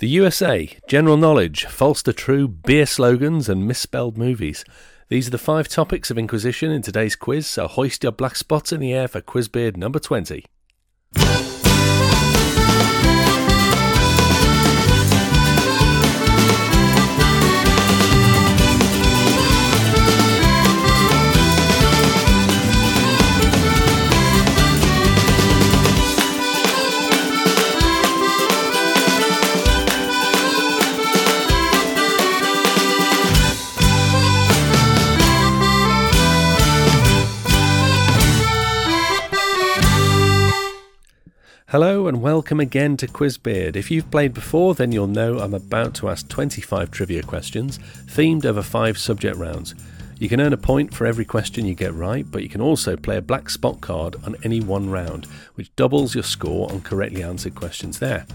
The USA, general knowledge, false to true, beer slogans, and misspelled movies. These are the five topics of Inquisition in today's quiz, so hoist your black spots in the air for Quizbeard number 20. Hello and welcome again to Quizbeard. If you've played before, then you'll know I'm about to ask 25 trivia questions, themed over five subject rounds. You can earn a point for every question you get right, but you can also play a black spot card on any one round, which doubles your score on correctly answered questions there.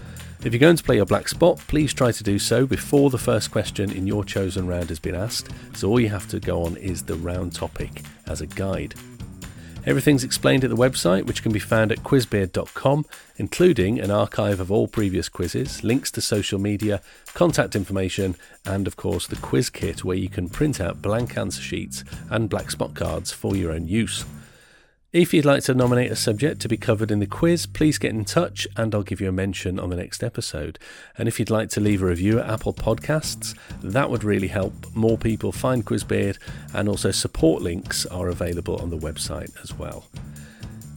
If you're going to play your black spot, please try to do so before the first question in your chosen round has been asked, so all you have to go on is the round topic as a guide. Everything's explained at the website, which can be found at quizbeard.com, including an archive of all previous quizzes, links to social media, contact information, and of course the quiz kit where you can print out blank answer sheets and black spot cards for your own use. If you'd like to nominate a subject to be covered in the quiz, please get in touch and I'll give you a mention on the next episode. And if you'd like to leave a review at Apple Podcasts, that would really help more people find Quizbeard, and also support links are available on the website as well.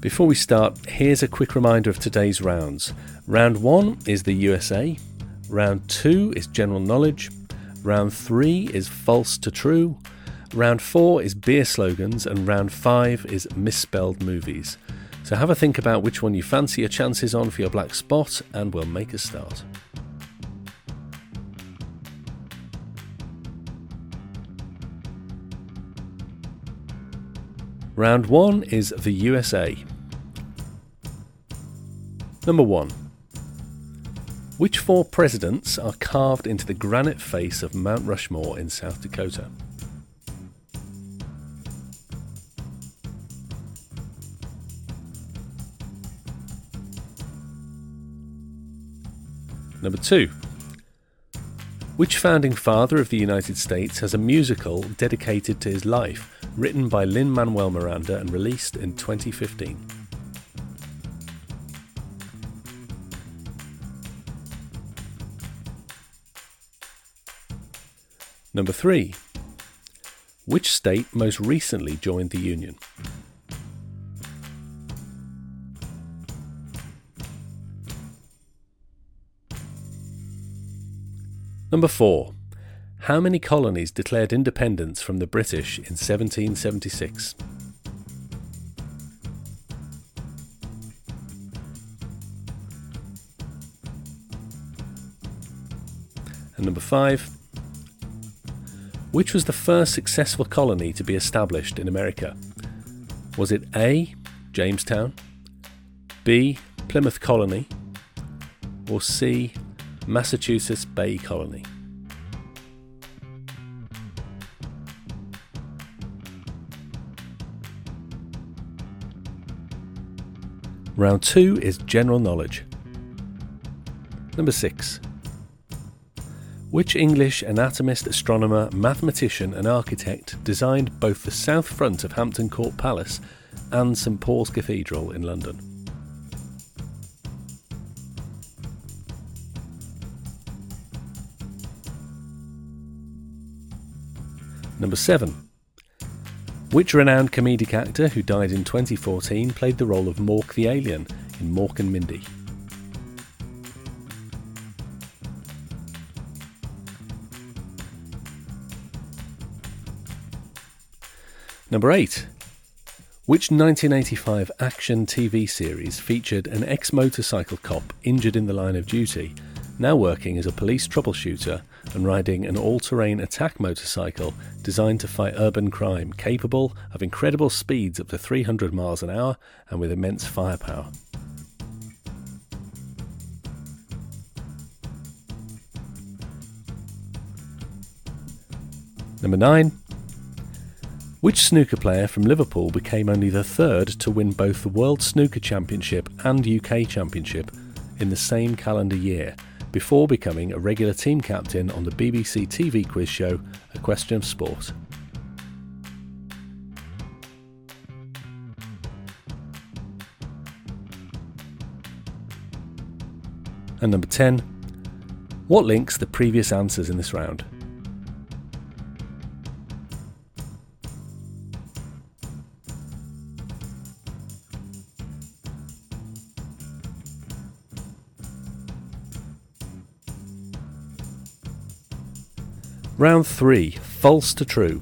Before we start, here's a quick reminder of today's rounds. Round 1 is the USA, round 2 is general knowledge, round 3 is false to true. Round four is beer slogans, and round five is misspelled movies. So have a think about which one you fancy your chances on for your black spot, and we'll make a start. Round one is the USA. Number one. Which four presidents are carved into the granite face of Mount Rushmore in South Dakota? Number two. Which founding father of the United States has a musical dedicated to his life, written by Lin Manuel Miranda and released in 2015? Number three. Which state most recently joined the Union? Number 4. How many colonies declared independence from the British in 1776? And number 5. Which was the first successful colony to be established in America? Was it A. Jamestown, B. Plymouth Colony, or C. Massachusetts Bay Colony. Round 2 is general knowledge. Number 6. Which English anatomist, astronomer, mathematician, and architect designed both the south front of Hampton Court Palace and St Paul's Cathedral in London? Number 7. Which renowned comedic actor who died in 2014 played the role of Mork the Alien in Mork and Mindy? Number 8. Which 1985 action TV series featured an ex motorcycle cop injured in the line of duty, now working as a police troubleshooter and riding an all terrain attack motorcycle designed to fight urban crime, capable of incredible speeds up to 300 miles an hour and with immense firepower. Number 9. Which snooker player from Liverpool became only the third to win both the World Snooker Championship and UK Championship in the same calendar year, before becoming a regular team captain on the BBC TV quiz show A Question of Sport. And number 10. What links the previous answers in this round? Round 3 False to True.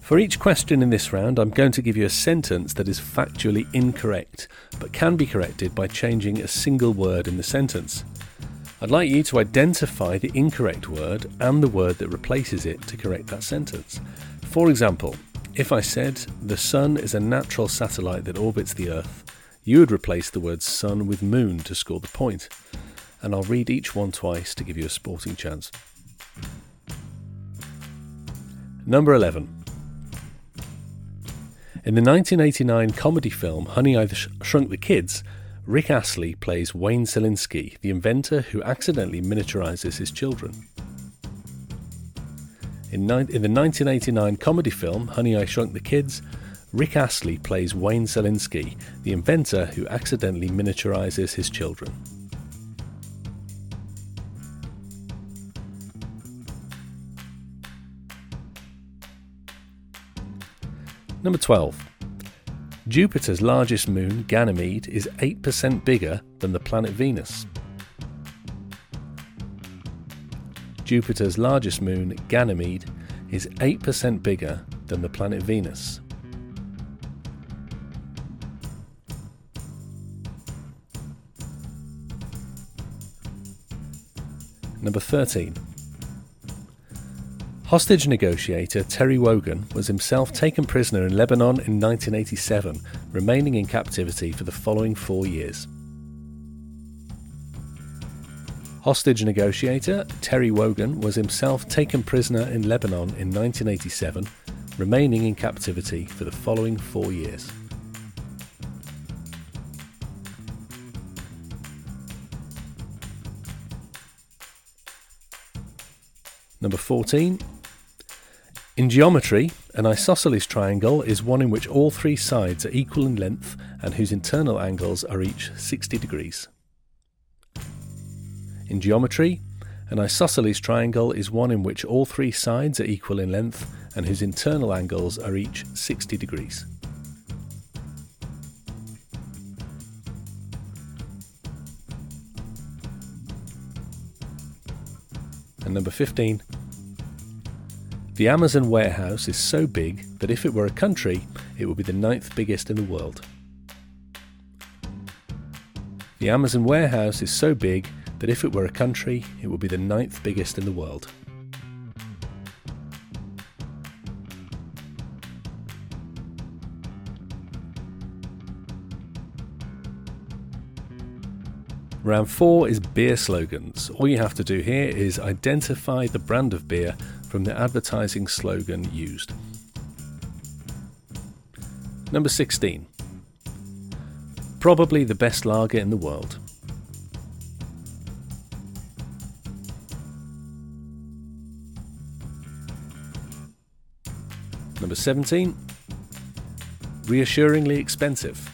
For each question in this round, I'm going to give you a sentence that is factually incorrect, but can be corrected by changing a single word in the sentence. I'd like you to identify the incorrect word and the word that replaces it to correct that sentence. For example, if I said, the Sun is a natural satellite that orbits the Earth, you would replace the word sun with moon to score the point. And I'll read each one twice to give you a sporting chance. Number 11. In the 1989 comedy film Honey, I Shrunk the Kids, Rick Astley plays Wayne Szalinski, the inventor who accidentally miniaturizes his children. In, ni- in the 1989 comedy film Honey, I Shrunk the Kids, Rick Astley plays Wayne Szalinski, the inventor who accidentally miniaturizes his children. Number 12. Jupiter's largest moon, Ganymede, is 8% bigger than the planet Venus. Jupiter's largest moon, Ganymede, is 8% bigger than the planet Venus. Number 13. Hostage negotiator Terry Wogan was himself taken prisoner in Lebanon in 1987, remaining in captivity for the following four years. Hostage negotiator Terry Wogan was himself taken prisoner in Lebanon in 1987, remaining in captivity for the following four years. Number 14. In geometry, an isosceles triangle is one in which all three sides are equal in length and whose internal angles are each 60 degrees. In geometry, an isosceles triangle is one in which all three sides are equal in length and whose internal angles are each 60 degrees. And number 15. The Amazon warehouse is so big that if it were a country, it would be the ninth biggest in the world. The Amazon warehouse is so big that if it were a country, it would be the ninth biggest in the world. Round 4 is beer slogans. All you have to do here is identify the brand of beer from the advertising slogan used. Number 16. Probably the best lager in the world. Number 17. Reassuringly expensive.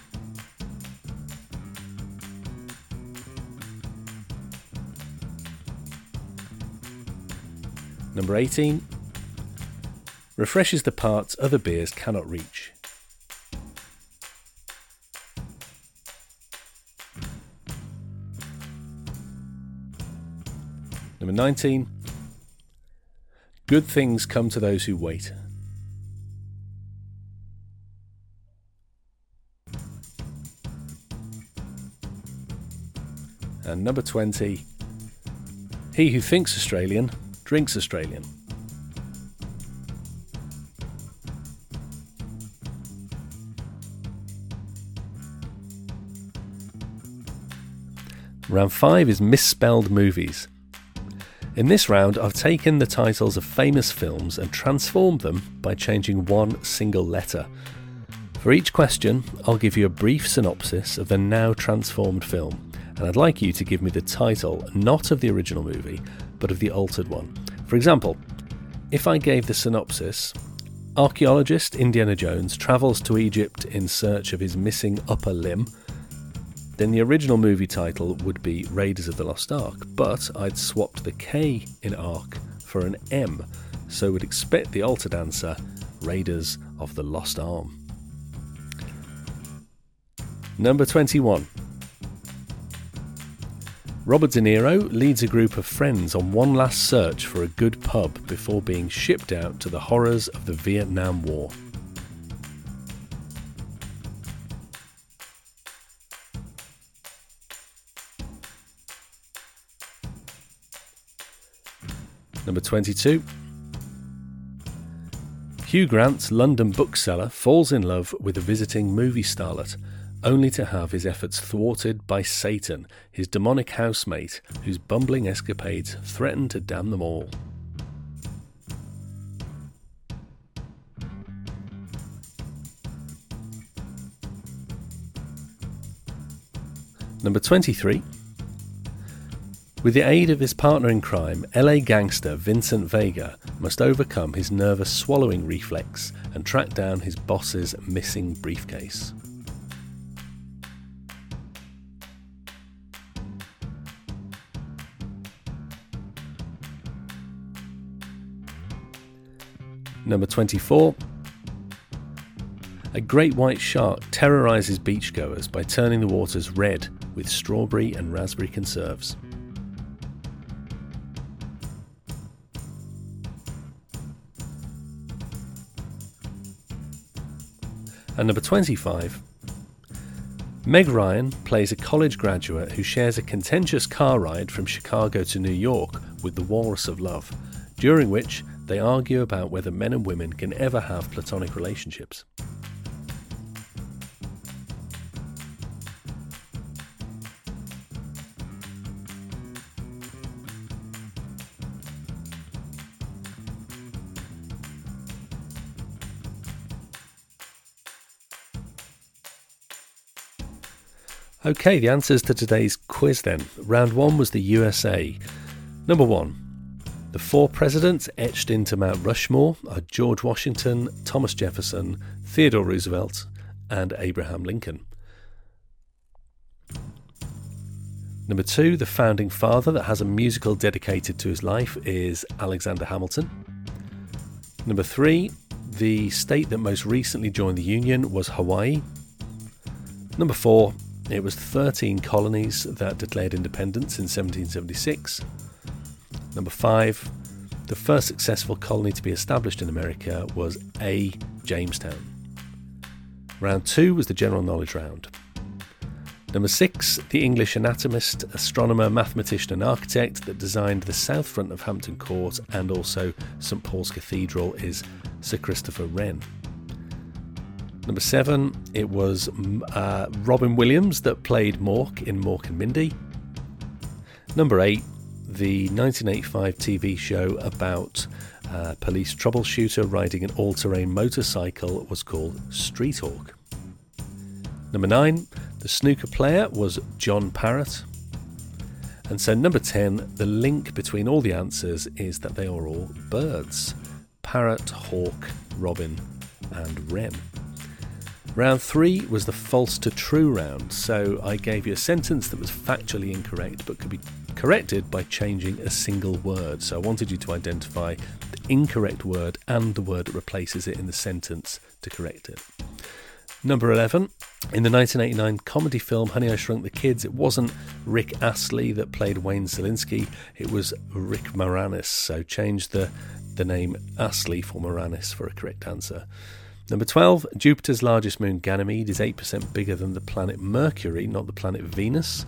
Number 18. Refreshes the parts other beers cannot reach. Number 19. Good things come to those who wait. And number 20. He who thinks Australian drinks Australian. Round 5 is misspelled movies. In this round, I've taken the titles of famous films and transformed them by changing one single letter. For each question, I'll give you a brief synopsis of the now transformed film and I'd like you to give me the title not of the original movie, but of the altered one. For example, if I gave the synopsis, archaeologist Indiana Jones travels to Egypt in search of his missing upper limb, then the original movie title would be Raiders of the Lost Ark, but I'd swapped the K in Ark for an M, so would expect the altered answer Raiders of the Lost Arm. Number 21. Robert De Niro leads a group of friends on one last search for a good pub before being shipped out to the horrors of the Vietnam War. Number 22. Hugh Grant's London bookseller falls in love with a visiting movie starlet, only to have his efforts thwarted by Satan, his demonic housemate, whose bumbling escapades threaten to damn them all. Number 23. With the aid of his partner in crime, LA gangster Vincent Vega must overcome his nervous swallowing reflex and track down his boss's missing briefcase. Number 24. A great white shark terrorizes beachgoers by turning the waters red with strawberry and raspberry conserves. And number 25. Meg Ryan plays a college graduate who shares a contentious car ride from Chicago to New York with the Walrus of Love, during which they argue about whether men and women can ever have platonic relationships. Okay, the answers to today's quiz then. Round one was the USA. Number one, the four presidents etched into Mount Rushmore are George Washington, Thomas Jefferson, Theodore Roosevelt, and Abraham Lincoln. Number two, the founding father that has a musical dedicated to his life is Alexander Hamilton. Number three, the state that most recently joined the Union was Hawaii. Number four, it was 13 colonies that declared independence in 1776. Number five, the first successful colony to be established in America was A. Jamestown. Round two was the general knowledge round. Number six, the English anatomist, astronomer, mathematician, and architect that designed the south front of Hampton Court and also St Paul's Cathedral is Sir Christopher Wren. Number seven, it was uh, Robin Williams that played Mork in Mork and Mindy. Number eight, the 1985 TV show about uh, police troubleshooter riding an all terrain motorcycle was called Street Hawk. Number nine, the snooker player was John Parrott. And so, number 10, the link between all the answers is that they are all birds parrot, hawk, robin, and wren. Round three was the false to true round, so I gave you a sentence that was factually incorrect but could be corrected by changing a single word. So I wanted you to identify the incorrect word and the word that replaces it in the sentence to correct it. Number 11, in the 1989 comedy film Honey I Shrunk the Kids, it wasn't Rick Astley that played Wayne Szalinski, it was Rick Moranis. So change the, the name Astley for Moranis for a correct answer. Number 12, Jupiter's largest moon, Ganymede, is 8% bigger than the planet Mercury, not the planet Venus.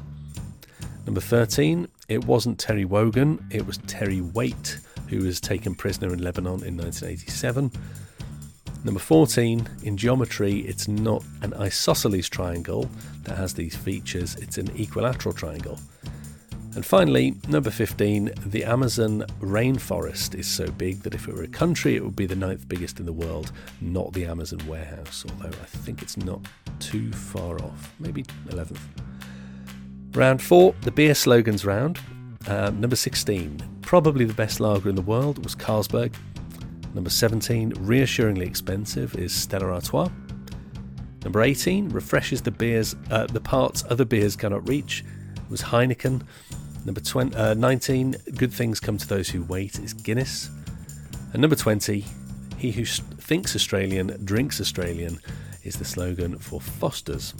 Number 13, it wasn't Terry Wogan, it was Terry Waite, who was taken prisoner in Lebanon in 1987. Number 14, in geometry, it's not an isosceles triangle that has these features, it's an equilateral triangle. And finally, number 15, the Amazon rainforest is so big that if it were a country, it would be the ninth biggest in the world, not the Amazon warehouse, although I think it's not too far off, maybe 11th. Round four, the beer slogans round. Um, number 16, probably the best lager in the world, was Carlsberg. Number 17, reassuringly expensive, is Stella Artois. Number 18, refreshes the beers, uh, the parts other beers cannot reach, was Heineken. Number 20, uh, 19, good things come to those who wait, is Guinness. And number 20, he who thinks Australian drinks Australian, is the slogan for Foster's.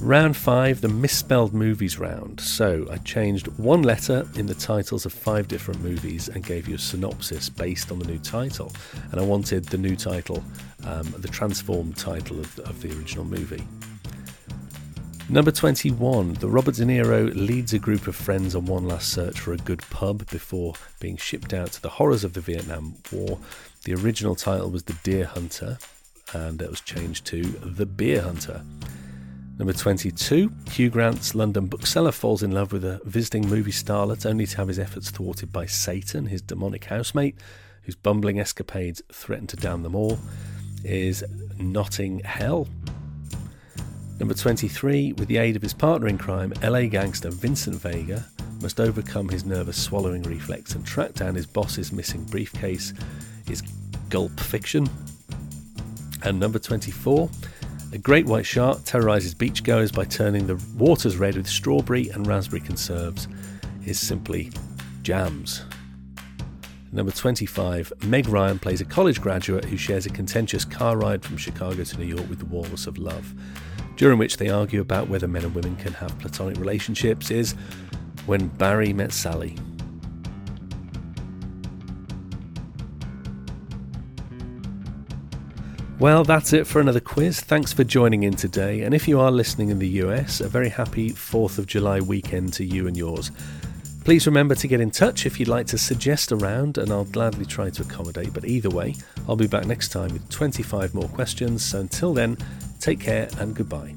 Round 5, the misspelled movies round. So I changed one letter in the titles of five different movies and gave you a synopsis based on the new title. And I wanted the new title, um, the transformed title of, of the original movie. Number 21, the Robert De Niro leads a group of friends on one last search for a good pub before being shipped out to the horrors of the Vietnam War. The original title was The Deer Hunter, and it was changed to The Beer Hunter. Number 22, Hugh Grant's London bookseller falls in love with a visiting movie starlet only to have his efforts thwarted by Satan, his demonic housemate, whose bumbling escapades threaten to damn them all, is Notting Hell. Number 23, with the aid of his partner in crime, LA gangster Vincent Vega must overcome his nervous swallowing reflex and track down his boss's missing briefcase, is Gulp Fiction. And number 24, a great white shark terrorizes beachgoers by turning the waters red with strawberry and raspberry conserves. Is simply jams. Number 25, Meg Ryan plays a college graduate who shares a contentious car ride from Chicago to New York with the Walrus of Love, during which they argue about whether men and women can have platonic relationships. Is when Barry met Sally. Well, that's it for another quiz. Thanks for joining in today. And if you are listening in the US, a very happy 4th of July weekend to you and yours. Please remember to get in touch if you'd like to suggest a round, and I'll gladly try to accommodate. But either way, I'll be back next time with 25 more questions. So until then, take care and goodbye.